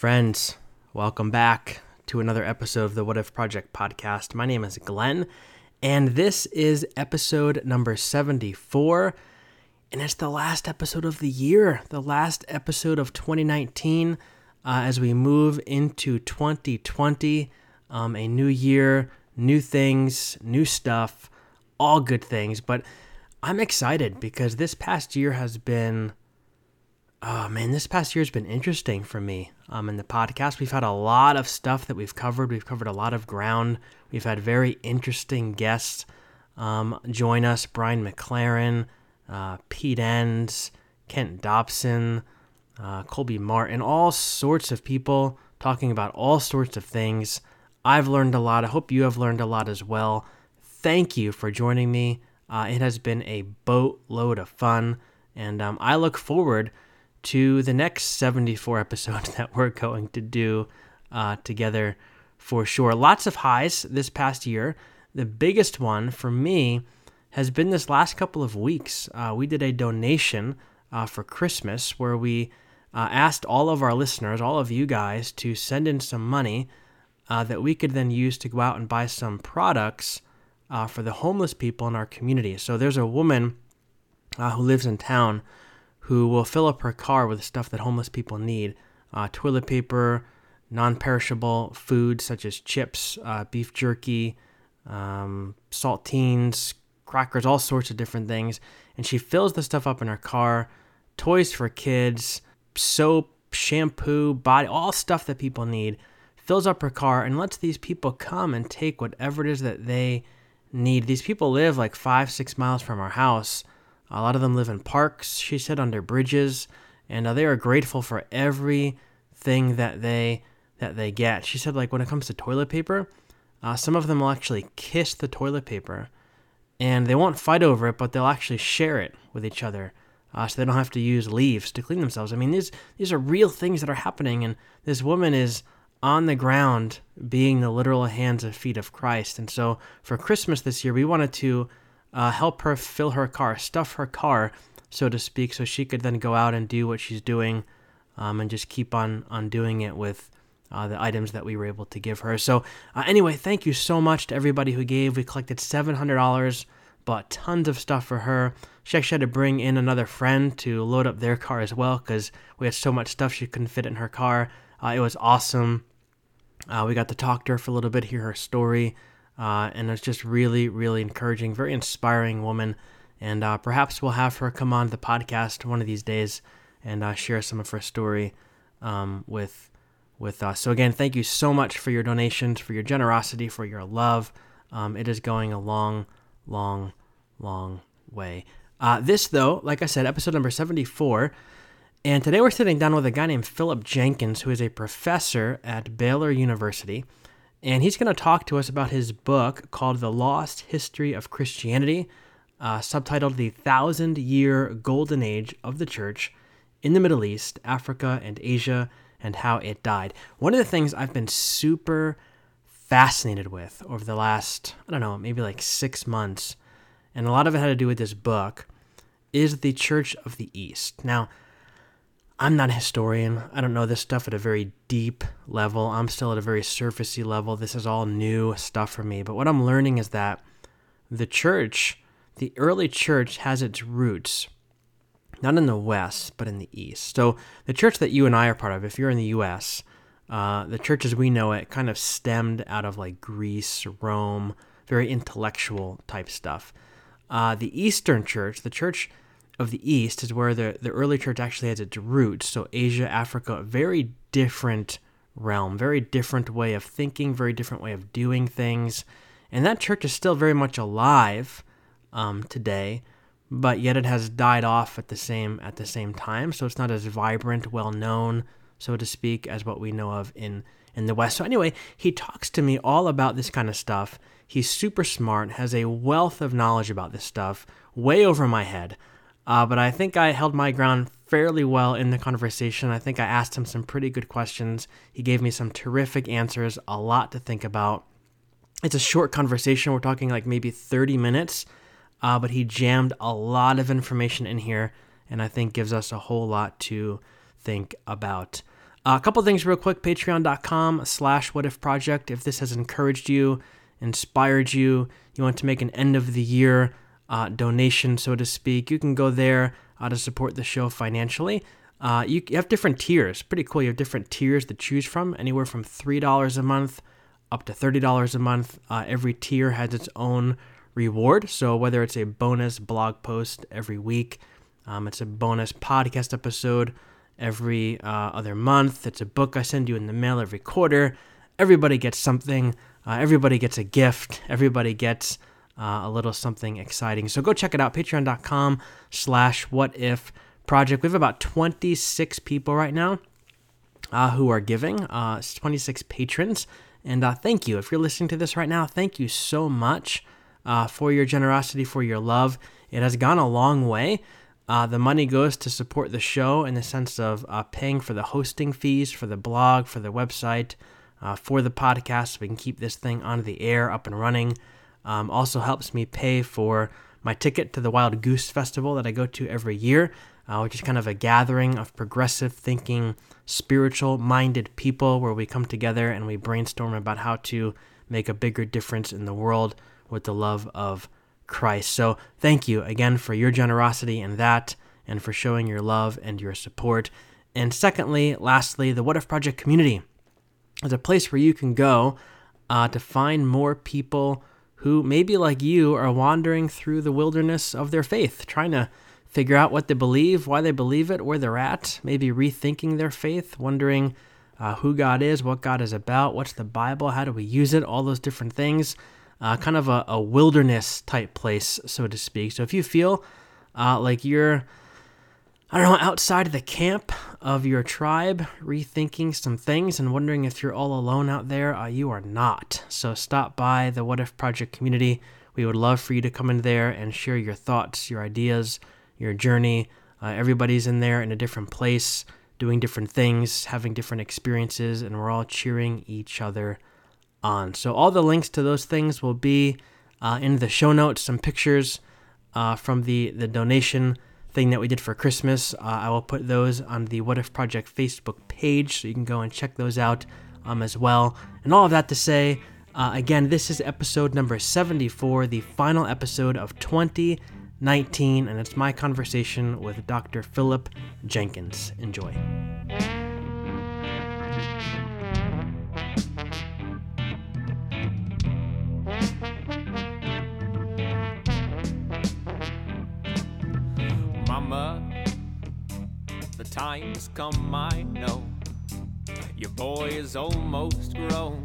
Friends, welcome back to another episode of the What If Project podcast. My name is Glenn, and this is episode number 74. And it's the last episode of the year, the last episode of 2019 uh, as we move into 2020. Um, a new year, new things, new stuff, all good things. But I'm excited because this past year has been oh man, this past year has been interesting for me. Um, in the podcast, we've had a lot of stuff that we've covered. We've covered a lot of ground. We've had very interesting guests um, join us: Brian McLaren, uh, Pete Enns, Kent Dobson, uh, Colby Martin, all sorts of people talking about all sorts of things. I've learned a lot. I hope you have learned a lot as well. Thank you for joining me. Uh, it has been a boatload of fun, and um, I look forward to the next 74 episodes that we're going to do uh, together for sure. Lots of highs this past year. The biggest one for me has been this last couple of weeks. Uh, we did a donation uh, for Christmas where we uh, asked all of our listeners, all of you guys, to send in some money uh, that we could then use to go out and buy some products uh, for the homeless people in our community. So there's a woman who lives in town who will fill up her car with stuff that homeless people need uh, toilet paper, non perishable foods such as chips, uh, beef jerky, um, saltines, crackers, all sorts of different things. And she fills the stuff up in her car, toys for kids, soap, shampoo, body, all stuff that people need, fills up her car and lets these people come and take whatever it is that they need. These people live like five, six miles from our house. A lot of them live in parks, she said, under bridges, and uh, they are grateful for everything that they that they get. She said, like when it comes to toilet paper, uh, some of them will actually kiss the toilet paper, and they won't fight over it, but they'll actually share it with each other, uh, so they don't have to use leaves to clean themselves. I mean, these these are real things that are happening, and this woman is on the ground being the literal hands and feet of Christ. And so for Christmas this year, we wanted to uh, help her fill her car, stuff her car, so to speak, so she could then go out and do what she's doing um, and just keep on, on doing it with uh, the items that we were able to give her. So, uh, anyway, thank you so much to everybody who gave. We collected $700, bought tons of stuff for her. She actually had to bring in another friend to load up their car as well because we had so much stuff she couldn't fit in her car. Uh, it was awesome. Uh, we got to talk to her for a little bit, hear her story. Uh, and it's just really, really encouraging, very inspiring woman. And uh, perhaps we'll have her come on the podcast one of these days and uh, share some of her story um, with with us. So again, thank you so much for your donations, for your generosity, for your love. Um, it is going a long, long, long way. Uh, this, though, like I said, episode number 74. And today we're sitting down with a guy named Philip Jenkins, who is a professor at Baylor University. And he's going to talk to us about his book called The Lost History of Christianity, uh, subtitled The Thousand Year Golden Age of the Church in the Middle East, Africa, and Asia, and How It Died. One of the things I've been super fascinated with over the last, I don't know, maybe like six months, and a lot of it had to do with this book, is the Church of the East. Now, I'm not a historian. I don't know this stuff at a very deep level. I'm still at a very surfacey level. This is all new stuff for me. But what I'm learning is that the church, the early church, has its roots not in the West, but in the East. So the church that you and I are part of, if you're in the U.S., uh, the church as we know it kind of stemmed out of like Greece, Rome, very intellectual type stuff. Uh, the Eastern church, the church of the East is where the, the early church actually has its roots. So, Asia, Africa, very different realm, very different way of thinking, very different way of doing things. And that church is still very much alive um, today, but yet it has died off at the same at the same time. So it's not as vibrant, well known, so to speak, as what we know of in in the West. So anyway, he talks to me all about this kind of stuff. He's super smart, has a wealth of knowledge about this stuff, way over my head. Uh, but I think I held my ground fairly well in the conversation. I think I asked him some pretty good questions. He gave me some terrific answers, a lot to think about. It's a short conversation. We're talking like maybe 30 minutes, uh, but he jammed a lot of information in here and I think gives us a whole lot to think about. Uh, a couple things real quick, patreon.com slash what if project. If this has encouraged you, inspired you, you want to make an end of the year uh, donation, so to speak, you can go there uh, to support the show financially. Uh, you, you have different tiers. Pretty cool. You have different tiers to choose from, anywhere from $3 a month up to $30 a month. Uh, every tier has its own reward. So whether it's a bonus blog post every week, um, it's a bonus podcast episode every uh, other month, it's a book I send you in the mail every quarter. Everybody gets something. Uh, everybody gets a gift. Everybody gets uh, a little something exciting. So go check it out. Patreon.com slash what if project. We have about 26 people right now uh, who are giving, uh, 26 patrons. And uh, thank you. If you're listening to this right now, thank you so much uh, for your generosity, for your love. It has gone a long way. Uh, the money goes to support the show in the sense of uh, paying for the hosting fees for the blog, for the website, uh, for the podcast, so we can keep this thing on the air, up and running. Um, also helps me pay for my ticket to the Wild Goose Festival that I go to every year, uh, which is kind of a gathering of progressive thinking, spiritual minded people where we come together and we brainstorm about how to make a bigger difference in the world with the love of Christ. So thank you again for your generosity and that, and for showing your love and your support. And secondly, lastly, the What If Project community is a place where you can go uh, to find more people who maybe like you are wandering through the wilderness of their faith, trying to figure out what they believe, why they believe it, where they're at, maybe rethinking their faith, wondering uh, who God is, what God is about, what's the Bible, how do we use it, all those different things. Uh, kind of a, a, wilderness type place, so to speak. So if you feel uh, like you're I don't know, outside of the camp of your tribe, rethinking some things and wondering if you're all alone out there. Uh, you are not. So stop by the What If Project community. We would love for you to come in there and share your thoughts, your ideas, your journey. Uh, everybody's in there in a different place, doing different things, having different experiences, and we're all cheering each other on. So all the links to those things will be uh, in the show notes, some pictures uh, from the, the donation thing that we did for Christmas. Uh, I will put those on the What If Project Facebook page, so you can go and check those out um, as well. And all of that to say, uh, again, this is episode number 74, the final episode of 2019, and it's my conversation with Dr. Philip Jenkins. Enjoy. Time's come, I know. Your boy is almost grown.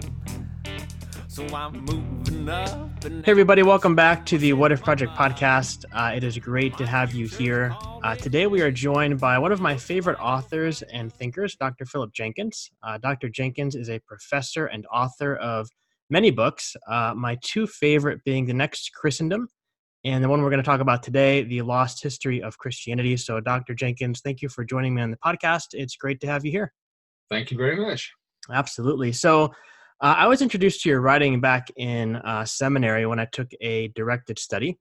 So I'm moving up. hey, everybody, welcome back to the What If Project podcast. Uh, it is great to have you here. Uh, today, we are joined by one of my favorite authors and thinkers, Dr. Philip Jenkins. Uh, Dr. Jenkins is a professor and author of many books, uh, my two favorite being The Next Christendom and the one we're going to talk about today, the lost history of Christianity. So, Dr. Jenkins, thank you for joining me on the podcast. It's great to have you here. Thank you very much. Absolutely. So, uh, I was introduced to your writing back in uh, seminary when I took a directed study,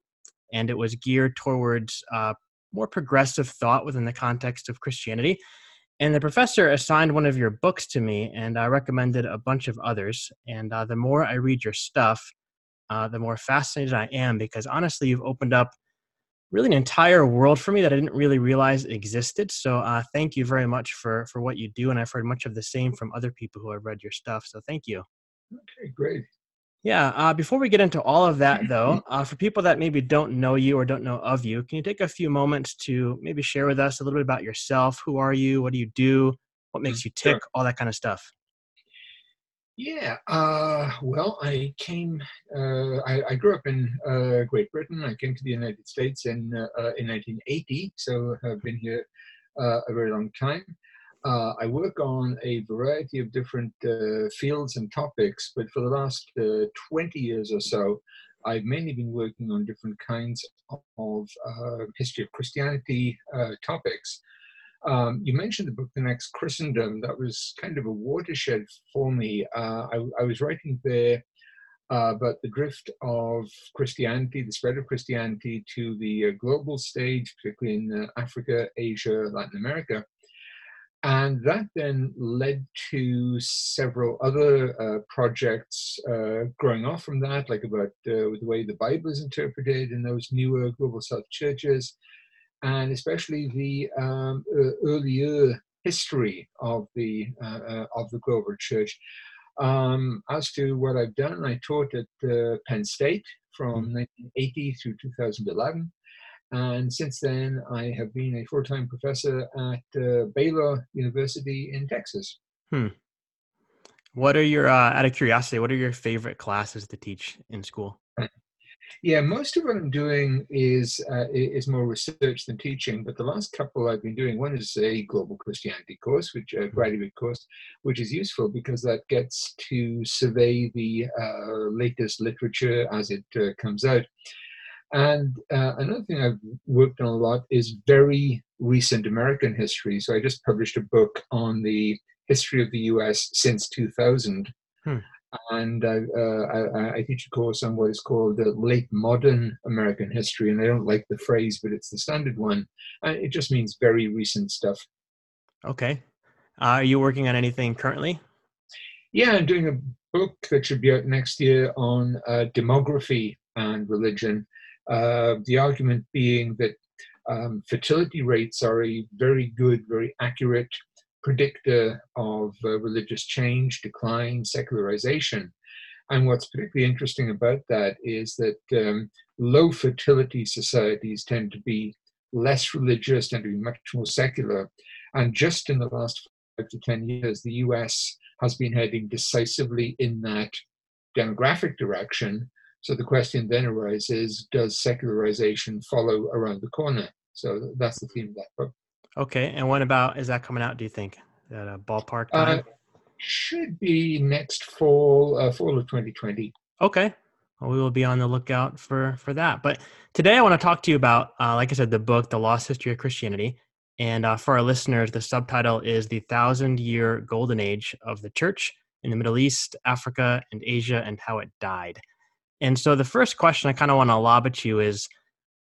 and it was geared towards uh, more progressive thought within the context of Christianity. And the professor assigned one of your books to me, and I recommended a bunch of others. And uh, the more I read your stuff, uh, the more fascinated I am because honestly, you've opened up really an entire world for me that I didn't really realize existed. So uh, thank you very much for for what you do, and I've heard much of the same from other people who have read your stuff. So thank you. Okay, great. Yeah. Uh, before we get into all of that, though, uh, for people that maybe don't know you or don't know of you, can you take a few moments to maybe share with us a little bit about yourself? Who are you? What do you do? What makes mm, you tick? Sure. All that kind of stuff. Yeah, uh, well, I came. Uh, I, I, grew up in uh, Great Britain. I came to the United States in uh, uh, in 1980, so I've been here uh, a very long time. I work on a variety of different fields and topics, but for the last 20 years or so, I've mainly been working on different kinds of history of Christianity topics. Um, you mentioned the book, The Next Christendom. That was kind of a watershed for me. Uh, I, I, was writing there uh, about the drift of Christianity, the spread of Christianity to the uh, global stage, particularly in uh, Africa, Asia, Latin America. and that then led to several other uh, projects uh, growing off from that, like about the way the Bible is interpreted in those newer global South churches, and especially the um, earlier history of the uh, uh, of the global church. Um, as to what I've done, I taught at uh, Penn State from 1980 hmm. through 2011. And since then, I have been a full time professor at uh, Baylor University in Texas. Hmm. What are your, uh, out of curiosity, what are your favorite classes to teach in school? Yeah, most of what I'm doing is uh, is more research than teaching. But the last couple I've been doing, one is a global Christianity course, which a uh, hmm. graduate course, which is useful because that gets to survey the uh, latest literature as it uh, comes out. And uh, another thing I've worked on a lot is very recent American history. So I just published a book on the history of the U.S. since 2000. Hmm. And I, uh, I, I, teach a course on what is called the late modern American history. And I don't like the phrase, but it's the standard one. And it just means very recent stuff. Okay. Uh, are you working on anything currently? Yeah, I'm doing a book that should be out next year on uh, demography and religion. Uh, the argument being that um, fertility rates are a very good, very accurate predictor of uh, religious change, decline, secularization. And what's particularly interesting about that is that um, low fertility societies tend to be less religious, tend to be much more secular. And just in the last five to 10 years, the US has been heading decisively in that demographic direction so the question then arises does secularization follow around the corner? So that's the theme of that book. Okay. And when about is that coming out, do you think? At a ballpark uh, time? Uh, should be next fall, uh, fall of 2020. Okay. Well, we will be on the lookout for for that. But today I want to talk to you about, uh, like I said, the book, The Lost History of Christianity. And uh, for our listeners, the subtitle is The Thousand Year Golden Age of the Church in the Middle East, Africa, and Asia, and How It Died. And so the first question I kind of want to lob at you is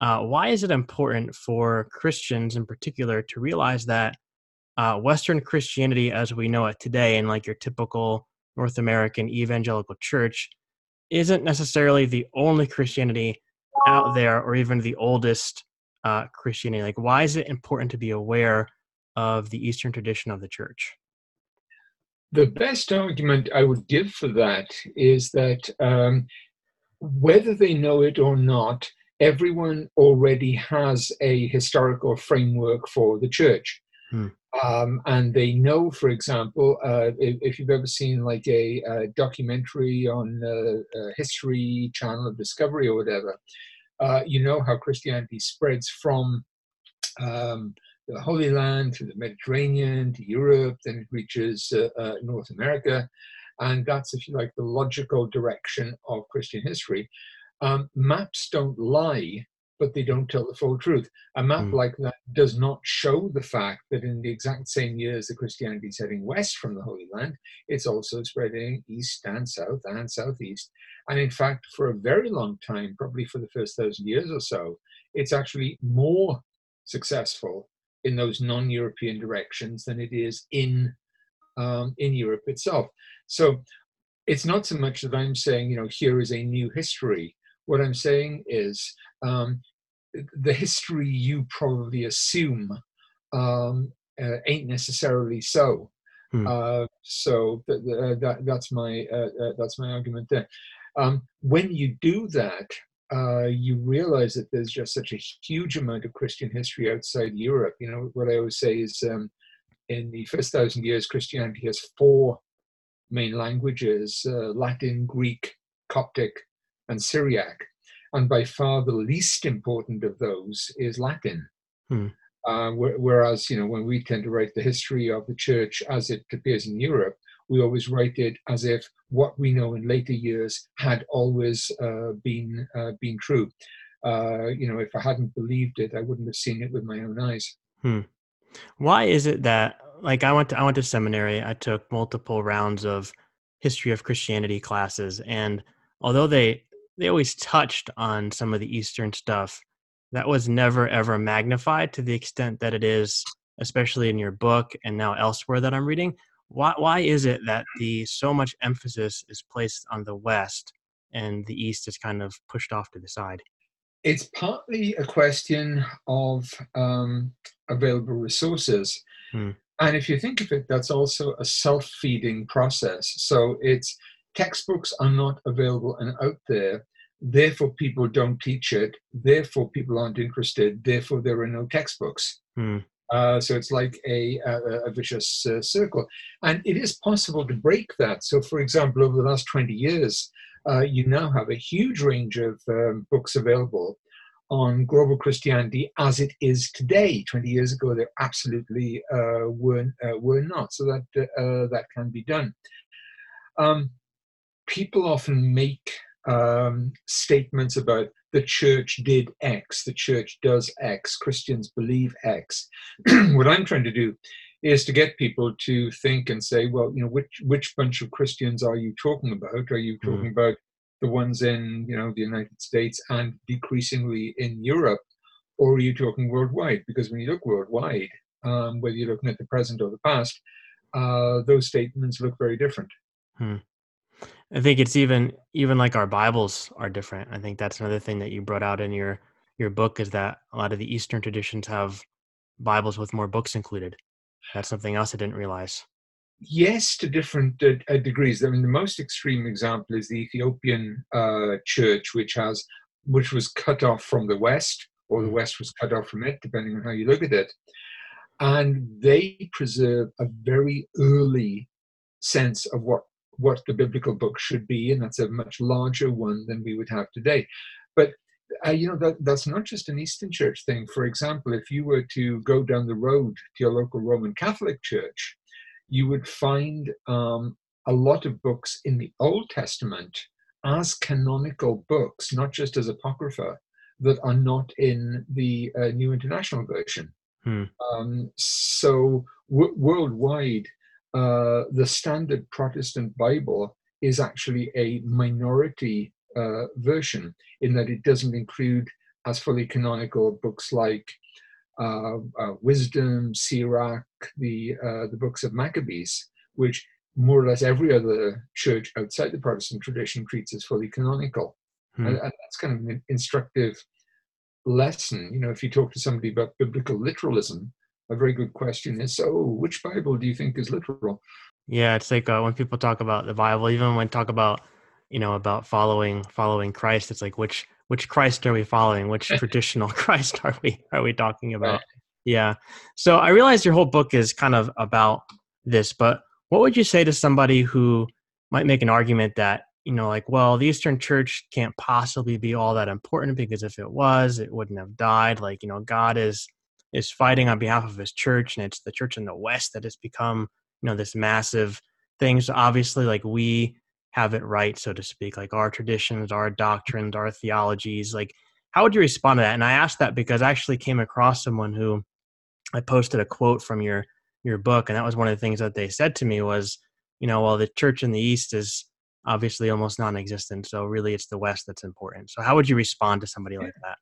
uh, why is it important for Christians in particular to realize that uh, Western Christianity, as we know it today, in like your typical North American evangelical church, isn't necessarily the only Christianity out there or even the oldest uh, Christianity? Like, why is it important to be aware of the Eastern tradition of the church? The best argument I would give for that is that um, whether they know it or not, everyone already has a historical framework for the church. Hmm. Um, and they know, for example, uh, if, if, you've ever seen like a, a documentary on uh, History Channel of Discovery or whatever, uh, you know how Christianity spreads from um, the Holy Land to the Mediterranean to Europe, then it reaches uh, uh, North America. And that's, if you like, the logical direction of Christian history. Um, maps don't lie, but they don't tell the full truth. A map mm. like that does not show the fact that in the exact same years that Christianity is heading west from the Holy Land, it's also spreading east and south and southeast. And in fact, for a very long time, probably for the first thousand years or so, it's actually more successful in those non-European directions than it is in um, in Europe itself. So it's not so much that I'm saying, you know, here is a new history. What I'm saying is um, the history you probably assume um, uh, ain't necessarily so. Hmm. Uh, so th- th- that, that's my uh, uh, that's my argument there. Um, when you do that, uh, you realize that there's just such a huge amount of Christian history outside Europe. You know what I always say is, um, in the first thousand years, Christianity has four main languages uh, Latin, Greek, Coptic, and Syriac. And by far the least important of those is Latin. Hmm. Uh, whereas, you know, when we tend to write the history of the church as it appears in Europe, we always write it as if what we know in later years had always uh, been uh, been true. Uh, you know, if I hadn't believed it, I wouldn't have seen it with my own eyes. Hmm. Why is it that like I went to I went to seminary. I took multiple rounds of history of Christianity classes, and although they they always touched on some of the Eastern stuff, that was never ever magnified to the extent that it is especially in your book and now elsewhere that I'm reading. Why why is it that the so much emphasis is placed on the West and the East is kind of pushed off to the side? It's partly a question of um, available resources. Hmm. And if you think of it, that's also a self feeding process. So it's textbooks are not available and out there. Therefore, people don't teach it. Therefore, people aren't interested. Therefore, there are no textbooks. Hmm. Uh, so it's like a, a, a vicious uh, circle. And it is possible to break that. So, for example, over the last 20 years, uh, you now have a huge range of um, books available on global Christianity as it is today. 20 years ago, there absolutely uh, were, uh, were not. So that, uh, that can be done. Um, people often make um, statements about the church did X, the church does X, Christians believe X. what I'm trying to do is to get people to think and say, well, you know, which which bunch of Christians are you talking about? Are you talking mm. about the ones in, you know, the United States and decreasingly in Europe, or are you talking worldwide? Because when you look worldwide, um, whether you're looking at the present or the past, uh, those statements look very different. Hmm. I think it's even even like our Bibles are different. I think that's another thing that you brought out in your your book is that a lot of the Eastern traditions have Bibles with more books included. That's something else I didn't realize. Yes, to different uh, uh, degrees. I mean, the most extreme example is the Ethiopian uh, church, which has which was cut off from the West, or the mm. West was cut off from it, depending on how you look at it. And they preserve a very early sense of what what the biblical book should be, and that's a much larger one than we would have today. But uh, you know that that's not just an Eastern Church thing. For example, if you were to go down the road to your local Roman Catholic church, you would find um, a lot of books in the Old Testament as canonical books, not just as apocrypha, that are not in the uh, New International Version. Hmm. Um, so w- worldwide, uh, the standard Protestant Bible is actually a minority uh, version in that it doesn't include as fully canonical books like uh, uh Wisdom, Sirach, the uh, the books of Maccabees, which more or less every other church outside the Protestant tradition treats as fully canonical, hmm. and, and that's kind of an instructive lesson. You know, if you talk to somebody about biblical literalism, a very good question is so which bible do you think is literal? Yeah it's like uh, when people talk about the bible even when talk about you know about following following christ it's like which which christ are we following? Which traditional christ are we are we talking about? Right. yeah. So i realize your whole book is kind of about this but what would you say to somebody who might make an argument that you know like well the eastern church can't possibly be all that important because if it was it wouldn't have died. Like you know god is is fighting on behalf of his church and it's the church in the west that has become you know this massive thing. So obviously like we have it right so to speak like our traditions our doctrines our theologies like how would you respond to that? And i asked that because i actually came across someone who i posted a quote from your your book and that was one of the things that they said to me was you know well the church in the east is obviously almost non-existent so really it's the west that's important. So how would you respond to somebody like that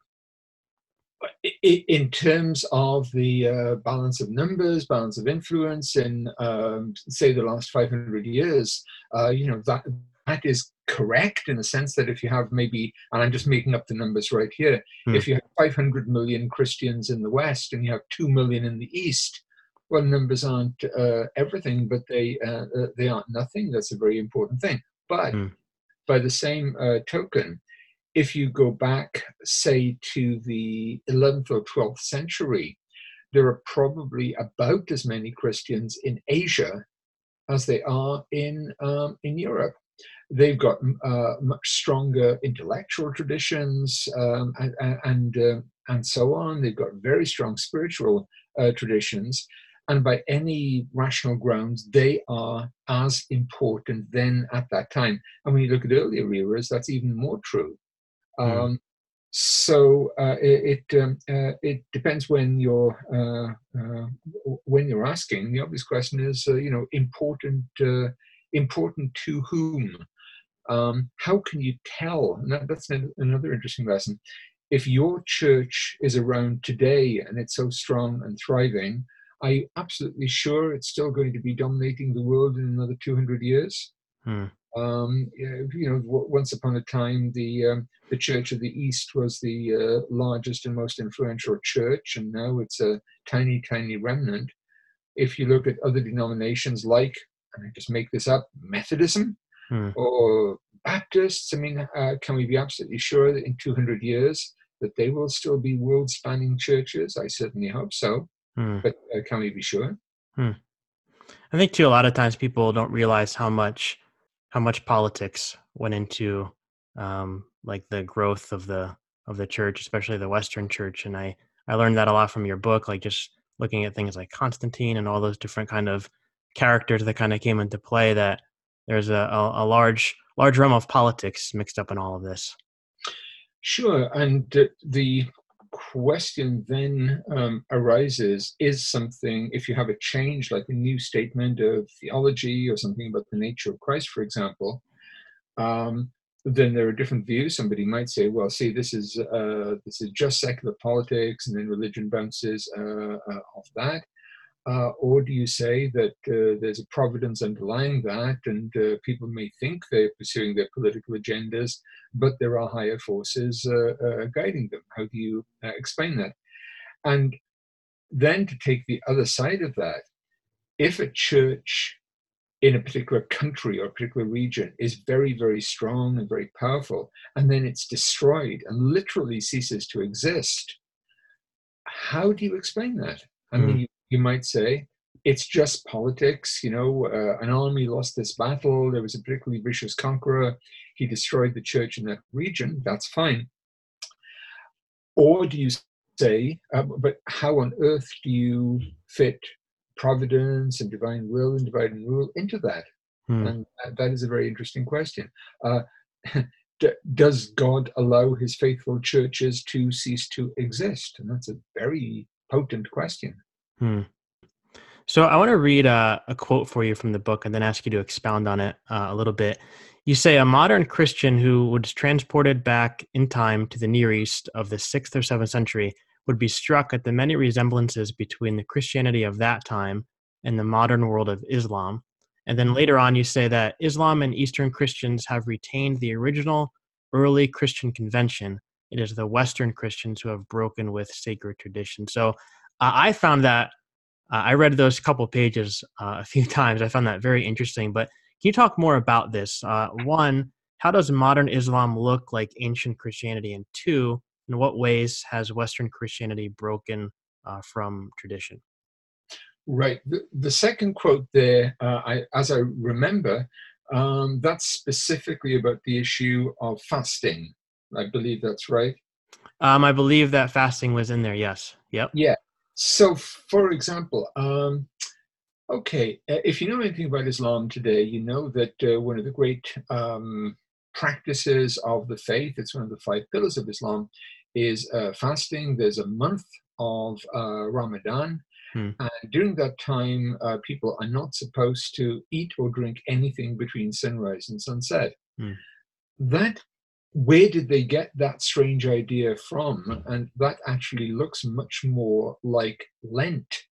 in terms of the uh, balance of numbers, balance of influence in, um, say, the last 500 years, uh, you know, that, that is correct in the sense that if you have maybe, and I'm just making up the numbers right here, hmm. if you have 500 million Christians in the West and you have 2 million in the East, well, numbers aren't uh, everything, but they, uh, uh, they aren't nothing. That's a very important thing. But hmm. by the same uh, token, if you go back, say, to the 11th or 12th century, there are probably about as many Christians in Asia as they are in, um, in Europe. They've got uh, much stronger intellectual traditions um, and, and, uh, and so on. They've got very strong spiritual uh, traditions. And by any rational grounds, they are as important then at that time. And when you look at earlier eras, that's even more true. Mm. Um, so uh, it it, um, uh, it, depends when you're uh, uh, when you're asking. The obvious question is, uh, you know, important uh, important to whom? Um, how can you tell? And that, that's another interesting lesson. If your church is around today and it's so strong and thriving, Are you absolutely sure it's still going to be dominating the world in another 200 years? Hmm. Um, you know, once upon a time, the um, the Church of the East was the uh, largest and most influential church, and now it's a tiny, tiny remnant. If you look at other denominations like, and I just make this up, Methodism hmm. or Baptists, I mean, uh, can we be absolutely sure that in 200 years that they will still be world-spanning churches? I certainly hope so. Hmm. But uh, can we be sure? Hmm. I think too. A lot of times people don't realize how much how much politics went into um, like the growth of the of the church, especially the Western church. And I I learned that a lot from your book, like just looking at things like Constantine and all those different kind of characters that kind of came into play. That there's a, a, a large large realm of politics mixed up in all of this. Sure, and the question then um, arises is something, if you have a change, like a new statement of theology or something about the nature of Christ, for example, um, then there are different views. Somebody might say, well, see, this is, uh, this is just secular politics, and then religion bounces uh, uh, off that. Uh, or do you say that uh, there's a providence underlying that and uh, people may think they're pursuing their political agendas, but there are higher forces uh, uh, guiding them? How do you uh, explain that? And then to take the other side of that, if a church in a particular country or a particular region is very, very strong and very powerful, and then it's destroyed and literally ceases to exist, how do you explain that? I mm. mean, you might say. It's just politics. You know, uh, an army lost this battle. There was a particularly vicious conqueror. He destroyed the church in that region. That's fine. Or do you say, uh, but how on earth do you fit providence and divine will and divine rule into that? Hmm. And that is a very interesting question. Uh, does God allow his faithful churches to cease to exist? And that's a very potent question. Hmm. So I want to read a, a, quote for you from the book and then ask you to expound on it uh, a little bit. You say a modern Christian who was transported back in time to the Near East of the sixth or seventh century would be struck at the many resemblances between the Christianity of that time and the modern world of Islam. And then later on, you say that Islam and Eastern Christians have retained the original early Christian convention. It is the Western Christians who have broken with sacred tradition. So uh, I found that uh, I read those couple pages uh, a few times. I found that very interesting. But can you talk more about this? Uh, one, how does modern Islam look like ancient Christianity? And two, in what ways has Western Christianity broken uh, from tradition? Right. The, the second quote there, uh, I, as I remember, um, that's specifically about the issue of fasting. I believe that's right. Um, I believe that fasting was in there. Yes. Yep. Yeah. So, for example, um, okay, uh, if you know anything about Islam today, you know that uh, one of the great um, practices of the faith, it's one of the five pillars of Islam, is uh, fasting. There's a month of uh, Ramadan. Hmm. And during that time, uh, people are not supposed to eat or drink anything between sunrise and sunset. Hmm. That where did they get that strange idea from? And that actually looks much more like Lent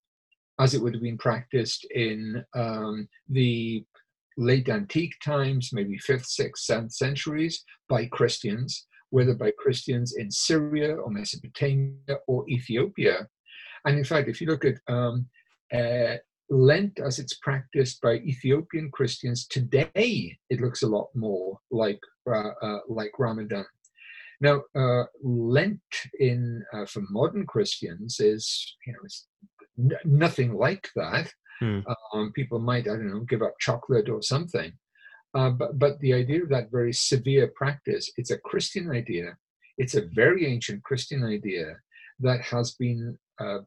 as it would have been practiced in um, the late antique times, maybe 5th, 6th, 7th centuries by Christians, whether by Christians in Syria or Mesopotamia or Ethiopia. And in fact, if you look at um, uh, Lent as it's practiced by Ethiopian Christians today, it looks a lot more like uh, uh, like Ramadan. Now, uh, Lent in uh, for modern Christians is you know it's n- nothing like that. Hmm. Um, people might I don't know give up chocolate or something, uh, but but the idea of that very severe practice it's a Christian idea. It's a very ancient Christian idea that has been uh,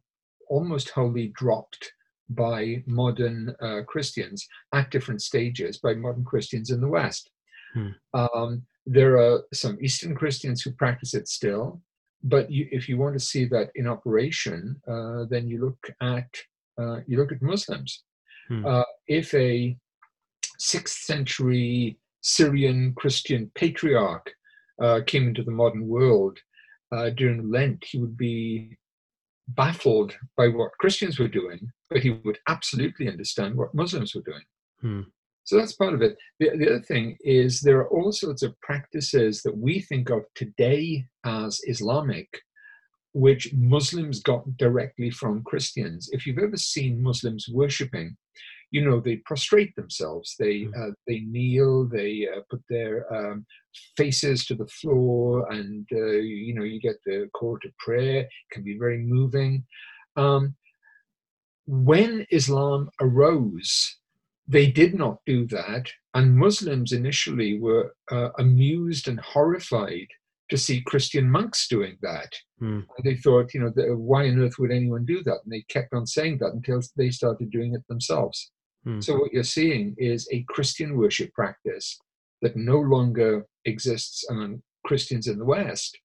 almost wholly dropped by modern uh, Christians at different stages by modern Christians in the West. Hmm. Um, there are some Eastern Christians who practice it still, but you, if you want to see that in operation, uh, then you look at uh, you look at Muslims. Hmm. Uh, if a sixth century Syrian Christian patriarch uh, came into the modern world uh, during Lent, he would be baffled by what Christians were doing, but he would absolutely understand what Muslims were doing. Hmm. So that's part of it. The, the other thing is there are all sorts of practices that we think of today as Islamic, which Muslims got directly from Christians. If you've ever seen Muslims worshipping, you know they prostrate themselves, they Hmm. uh, they kneel, they uh, put their um, faces to the floor, and uh, you know you get the call to prayer. It can be very moving. Um, when Islam arose, they did not do that, and Muslims initially were uh, amused and horrified to see Christian monks doing that. And they thought, you know, why on earth would anyone do that? And they kept on saying that until they started doing it themselves. Hmm. So what you're seeing is a Christian worship practice that no longer exists among Christians in the West,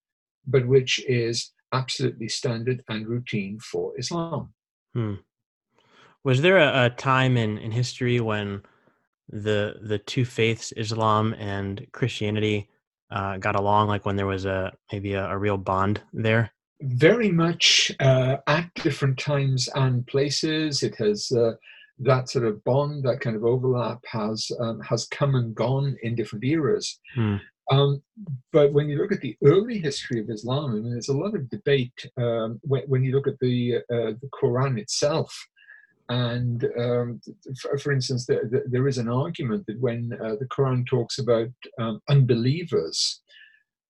but which is absolutely standard and routine for Islam. Hmm. Was there a, a time in, in history when the the two faiths, Islam and Christianity, uh, got along? Like when there was a maybe a, a real bond there? Very much uh, at different times and places. It has uh, that sort of bond, that kind of overlap has um, has come and gone in different eras. Hmm. Um, but when you look at the early history of Islam, I mean, there's a lot of debate um, when, when you look at the uh, the Quran itself. And um, for, for, instance, the, the, there is an argument that when uh, the Quran talks about um, unbelievers,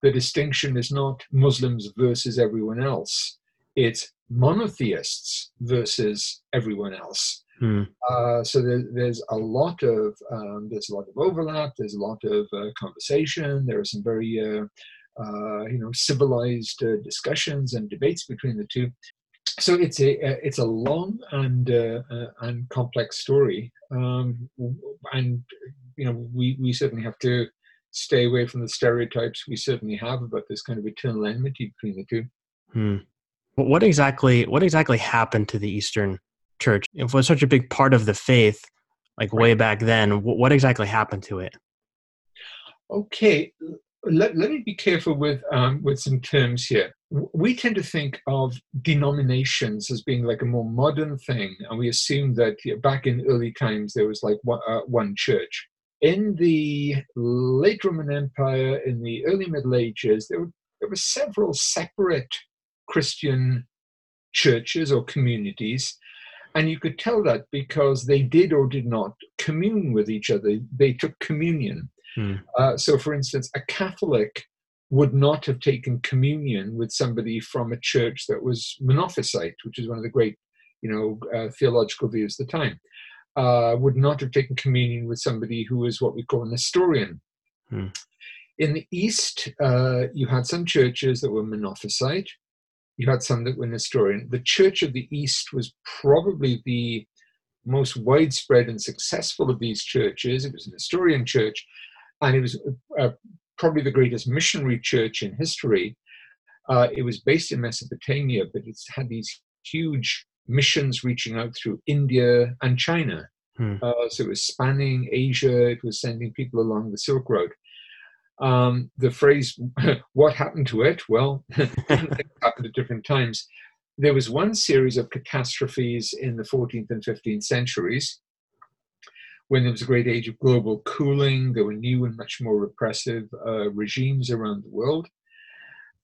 the distinction is not Muslims versus everyone else; it's monotheists versus everyone else. Hmm. Uh, so there, there's a lot of um, there's a lot of overlap. There's a lot of uh, conversation. There are some very uh, uh you know civilized uh, discussions and debates between the two. So it's a it's a long and uh, and complex story, um, and you know we we certainly have to stay away from the stereotypes we certainly have about this kind of eternal enmity between the two. Hmm. What exactly what exactly happened to the Eastern church it was such a big part of the faith like way back then what exactly happened to it? Okay let, let me be careful with um, with some terms here. We tend to think of denominations as being like a more modern thing and we assume that back in early times there was like one, uh, one church. In the late roman empire in the early middle ages there were, there were several separate christian churches or communities and you could tell that because they did or did not commune with each other. They took communion. Hmm. Uh, so, for instance, a Catholic would not have taken communion with somebody from a church that was Monophysite, which is one of the great, you know, uh, theological views of the time. Uh, would not have taken communion with somebody who is what we call a Nestorian. Hmm. In the East, uh, you had some churches that were Monophysite, you had some that were Nestorian. The Church of the East was probably the most widespread and successful of these churches. It was a Nestorian church, and it was uh, probably the greatest missionary church in history. Uh, it was based in Mesopotamia, but it's had these huge missions reaching out through India and China. Hmm. Uh, so it was spanning Asia, it was sending people along the Silk Road. Um, the phrase, what happened to it? Well, happened at different times. There was one series of catastrophes in the 14th and 15th centuries when there was a great age of global cooling. There were new and much more repressive uh, regimes around the world.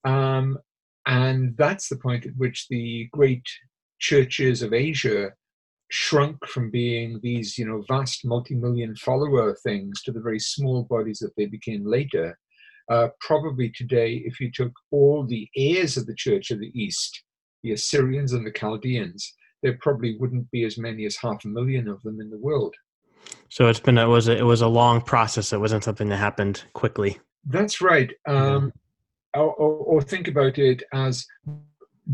Um, and that's the point at which the great churches of Asia shrunk from being these, you know, vast multi-million follower things to the very small bodies that they became later. Uh, probably today, if you took all the heirs of the Church of the East, the Assyrians and the Chaldeans, there probably wouldn't be as many as half a million of them in the world. So it's been it was a, it was a long process. It wasn't something that happened quickly. That's right. Um, or, or, or think about it as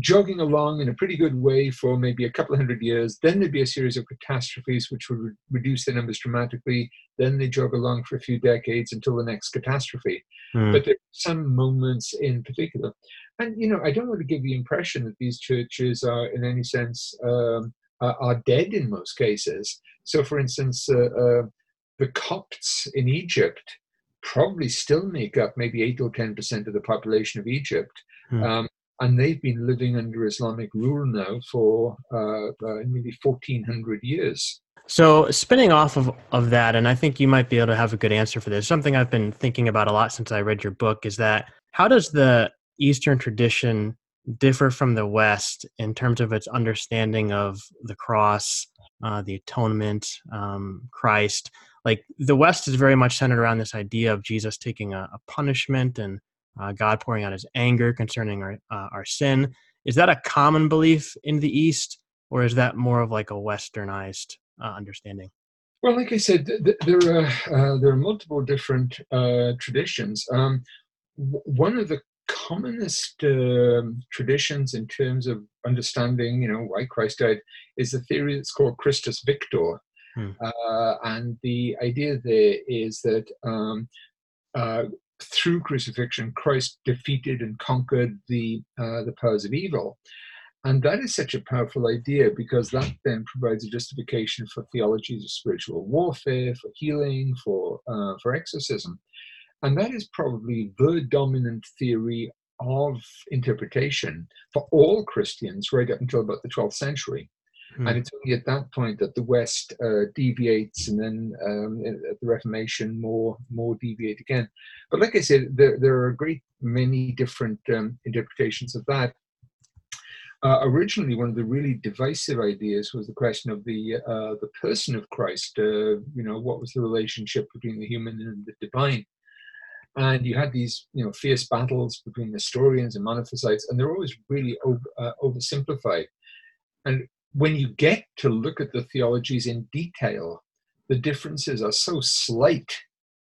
jogging along in a pretty good way for maybe a couple of hundred years. Then there'd be a series of catastrophes which would re- reduce the numbers dramatically. Then they jog along for a few decades until the next catastrophe. Hmm. But there are some moments in particular. And, you know, I don't want to give the impression that these churches are, in any sense, um, are, are dead in most cases. So, for instance, uh, uh, the Copts in Egypt probably still make up maybe 8 or 10% of the population of Egypt. Hmm. Um, and they've been living under Islamic rule now for uh, uh, nearly 1400 years. So, spinning off of, of that, and I think you might be able to have a good answer for this, something I've been thinking about a lot since I read your book is that how does the Eastern tradition differ from the West in terms of its understanding of the cross, uh, the atonement, um, Christ? Like the West is very much centered around this idea of Jesus taking a, a punishment and uh, God pouring out his anger concerning our, uh, our sin. Is that a common belief in the East, or is that more of like a westernized uh, understanding? Well, like I said, th- there are uh, there are multiple different uh, traditions. Um, w- one of the commonest um, traditions in terms of understanding, you know, why Christ died, is the theory that's called Christus Victor, hmm. Uh, and the idea there is that um, through crucifixion, Christ defeated and conquered the uh, the powers of evil. And that is such a powerful idea because that then provides a justification for theologies of spiritual warfare, for healing, for uh, for exorcism, and that is probably the dominant theory of interpretation for all Christians right up until about the 12th century. Hmm. And it's only at that point that the West uh, deviates, and then um, at the Reformation, more more deviate again. But like I said, there, there are a great many different um, interpretations of that. Uh, originally, one of the really divisive ideas was the question of the uh, the person of Christ. Uh, you know, what was the relationship between the human and the divine? And you had these, you know, fierce battles between Nestorians and Monophysites, and they're always really over, uh, oversimplified. And when you get to look at the theologies in detail, the differences are so slight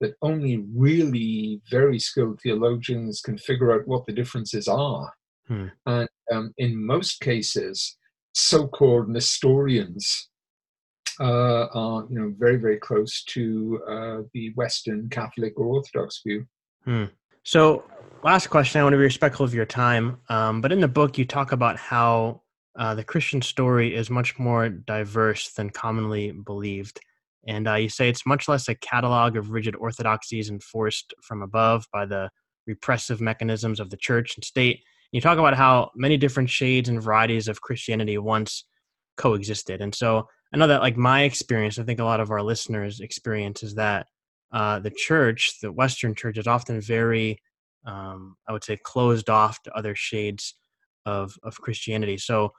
that only really very skilled theologians can figure out what the differences are. Hmm. And um, in most cases, so-called Nestorians uh, are, you know, very, very close to uh, the Western Catholic or Orthodox view. Hmm. So, last question. I want to be respectful of your time, um, but in the book, you talk about how uh, the Christian story is much more diverse than commonly believed. And uh, you say it's much less a catalog of rigid orthodoxies enforced from above by the repressive mechanisms of the church and state. You talk about how many different shades and varieties of Christianity once coexisted. And so I know that, like my experience, I think a lot of our listeners' experience is that uh, the church, the Western church, is often very, um, I would say, closed off to other shades of of Christianity. So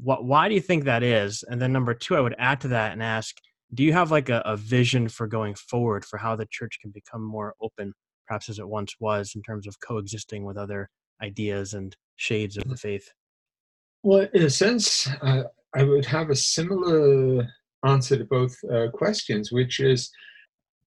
what, why do you think that is? And then number two, I would add to that and ask, do you have like a, a vision for going forward for how the church can become more open, perhaps as it once was, in terms of coexisting with other ideas and shades of the faith? Well, in a sense, uh, I would have a similar answer to both uh, questions, which is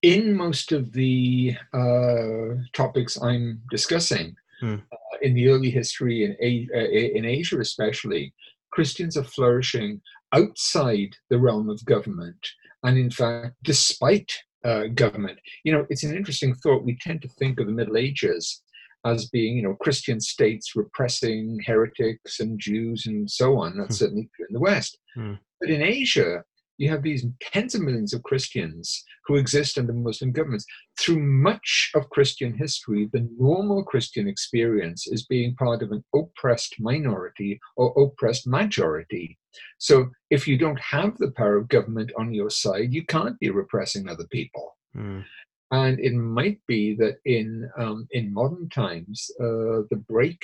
in most of the uh, topics I'm discussing, hmm. Uh, in the early history in, uh, in Asia, especially, Christians are flourishing outside the realm of government, and in fact, despite uh, government. You know, it's an interesting thought. We tend to think of the Middle Ages as being, you know, Christian states repressing heretics and Jews and so on. That's hmm. certainly true in the West. Hmm. But in Asia, you have these tens of millions of Christians who exist under Muslim governments. Through much of Christian history, the normal Christian experience is being part of an oppressed minority or oppressed majority. So if you don't have the power of government on your side, you can't be repressing other people. Mm. And it might be that in um, in modern times, uh, the break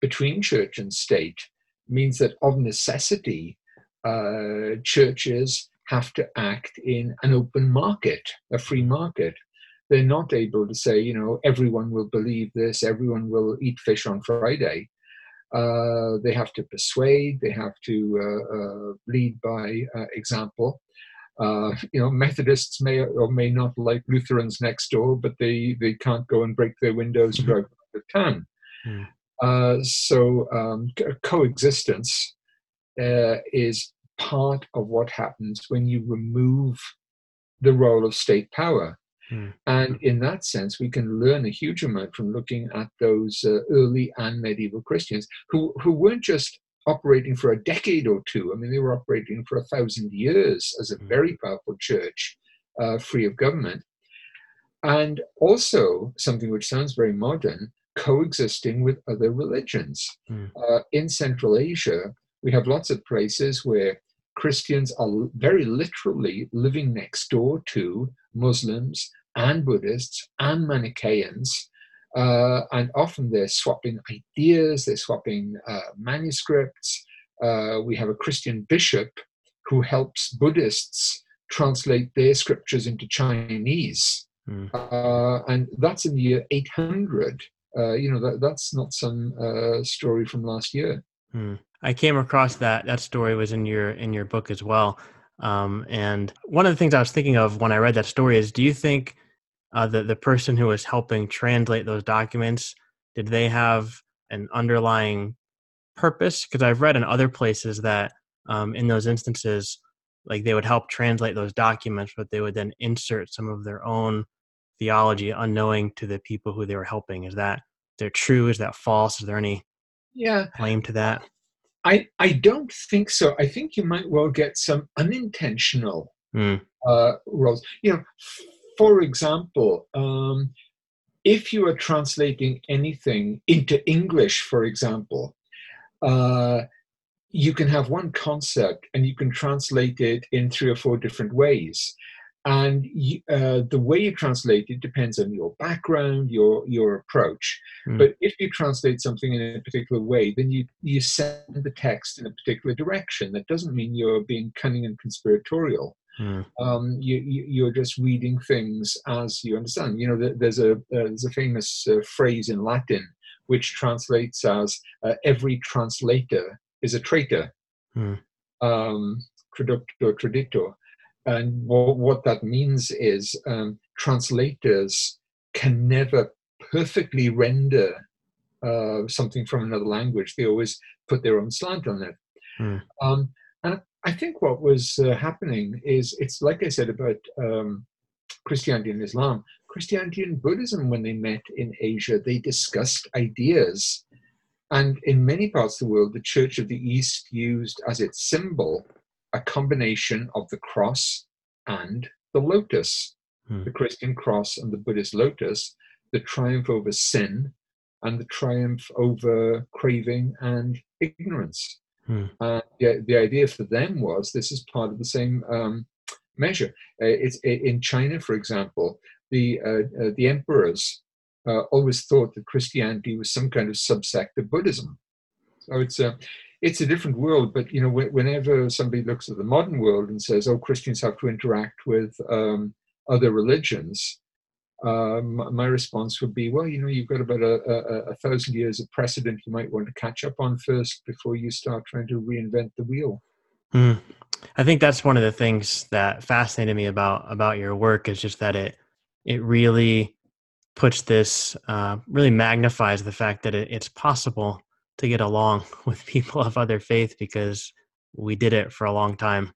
between church and state means that of necessity, uh, churches have to act in an open market, a free market. They're not able to say, you know, everyone will believe this, everyone will eat fish on Friday. Uh, they have to persuade, they have to uh, uh lead by uh, example. Uh, you know, Methodists may or may not like Lutherans next door, but they, they can't go and break their windows and drive out of town. Mm. so um, coexistence is part of what happens when you remove the role of state power. Mm. And in that sense, we can learn a huge amount from looking at those uh, early and medieval Christians who, who weren't just operating for a decade or two. I mean, they were operating for a thousand years as a hmm. very powerful church, uh, free of government. And also, something which sounds very modern, coexisting with other religions. Mm. Uh, in Central Asia, we have lots of places where Christians are very literally living next door to Muslims and Buddhists and Manichaeans. Uh, and often they're swapping ideas, they're swapping uh, manuscripts. Uh, we have a Christian bishop who helps Buddhists translate their scriptures into Chinese. Mm. Uh, and that's in the year 800. Uh, you know, that, that's not some uh, story from last year. Mm. I came across that that story was in your in your book as well. Um, and one of the things I was thinking of when I read that story is, do you think uh, the the person who was helping translate those documents did they have an underlying purpose? Because I've read in other places that um, in those instances, like they would help translate those documents, but they would then insert some of their own theology unknowing to the people who they were helping. Is that they're true? Is that false? Is there any yeah claim to that? I, I don't think so. I think you might well get some unintentional mm. uh, roles. You know, for example, um, if you are translating anything into English, for example, uh, you can have one concept and you can translate it in three or four different ways and you, uh, the way you translate it depends on your background your your approach mm. but if you translate something in a particular way then you you send the text in a particular direction that doesn't mean you're being cunning and conspiratorial mm. um, you, you are just reading things as you understand you know there's a uh, there's a famous uh, phrase in latin which translates as uh, every translator is a traitor mm. um, traductor traditor and what, what that means is um, translators can never perfectly render uh, something from another language. They always put their own slant on it. Mm. Um, and I think what was uh, happening is it's like I said about um, Christianity and Islam. Christianity and Buddhism, when they met in Asia, they discussed ideas. And in many parts of the world, the Church of the East used as its symbol a combination of the cross and the lotus, hmm. the Christian cross and the Buddhist lotus, the triumph over sin and the triumph over craving and ignorance. Hmm. Uh, the, the idea for them was this is part of the same um, measure. Uh, it's in China, for example, the uh, uh the emperors uh, always thought that Christianity was some kind of subsect of Buddhism. So it's a it's a different world. But you know, whenever somebody looks at the modern world and says, "Oh, Christians have to interact with um, other religions," um, my response would be, "Well, you know, you've got about a, a, a, thousand years of precedent you might want to catch up on first before you start trying to reinvent the wheel." Mm. I think that's one of the things that fascinated me about about your work is just that it it really puts this uh, really magnifies the fact that it, it's possible to get along with people of other faith because we did it for a long time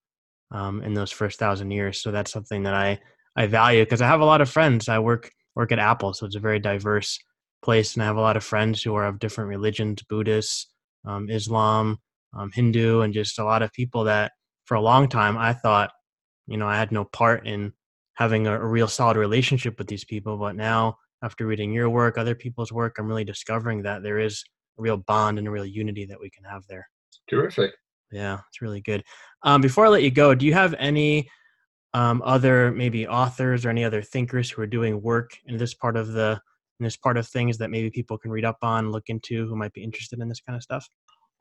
um, in those first thousand years. So that's something that I I value because I have a lot of friends. I work work at Apple, so it's a very diverse place, and I have a lot of friends who are of different religions: Buddhists, um, Islam, um, Hindu, and just a lot of people that for a long time I thought, you know, I had no part in having a, a real solid relationship with these people. But now, after reading your work, other people's work, I'm really discovering that there is a real bond and a real unity that we can have there. Terrific. Yeah, it's really good. Um, before I let you go, do you have any um, other maybe authors or any other thinkers who are doing work in this part of the in this part of things that maybe people can read up on, look into, who might be interested in this kind of stuff?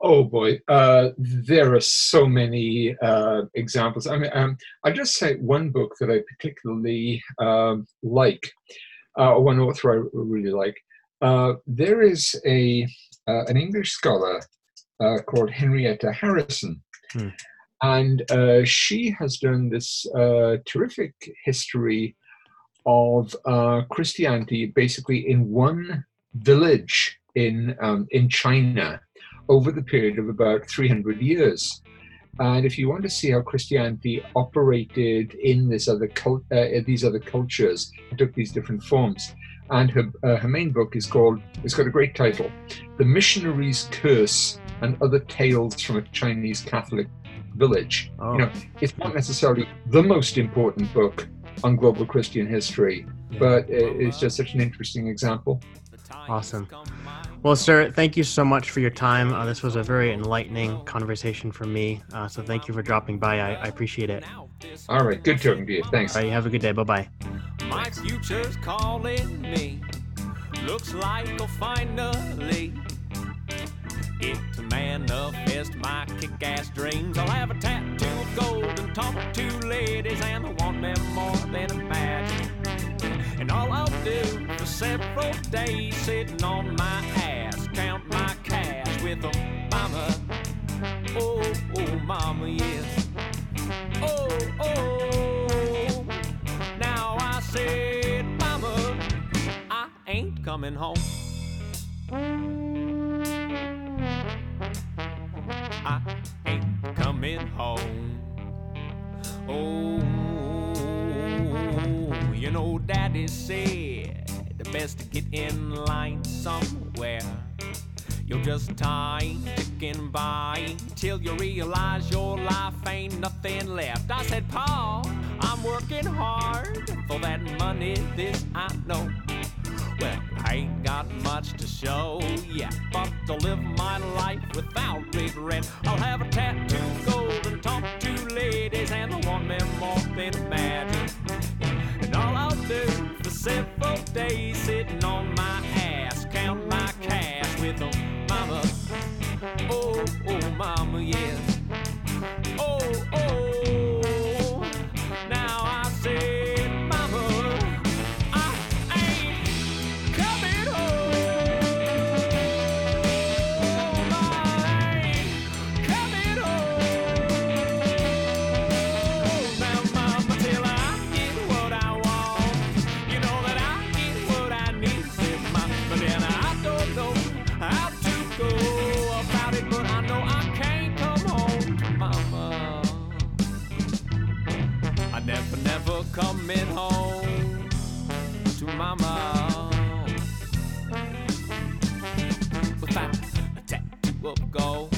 Oh boy, uh, there are so many uh, examples. I mean, um, I just say one book that I particularly um, like, uh, one author I really like. Uh, there is a uh, an English scholar uh, called Henrietta Harrison. Hmm. And uh, she has done this uh, terrific history of uh, Christianity basically in one village in, um, in China over the period of about 300 years. And if you want to see how Christianity operated in this other cult, uh, these other cultures, it took these different forms and her, uh, her main book is called, it's got a great title, The Missionary's Curse and Other Tales from a Chinese Catholic Village. Oh. You know, it's not necessarily the most important book on global Christian history, yeah. but it's just such an interesting example. Awesome. Well, sir, thank you so much for your time. Uh, this was a very enlightening conversation for me. Uh, so thank you for dropping by. I, I, appreciate it. All right. Good talking to you. Thanks. All right. You have a good day. Bye bye. My future's calling me. Looks like I'll finally it's a manifest my kick-ass dreams. I'll have a tattoo of gold and talk to ladies, and I want them more than imagine. And all I'll do for several days, sitting on my ass, count my cash with a mama. Oh, oh, mama, yeah. Oh, oh. Coming home. I ain't coming home. Oh, you know, Daddy said the best to get in line somewhere. You're just time ticking by till you realize your life ain't nothing left. I said, Paul, I'm working hard for that money, this I know. Well, ain't got much to show yet, but to live my life without regret, I'll have a tattoo gold and talk to ladies, and want them more than imagine. And all I'll do for several days, sitting on my ass, count my cash with a mama. Oh, oh, mama, yeah. Oh, oh. Coming home to mama. Without a tattoo of gold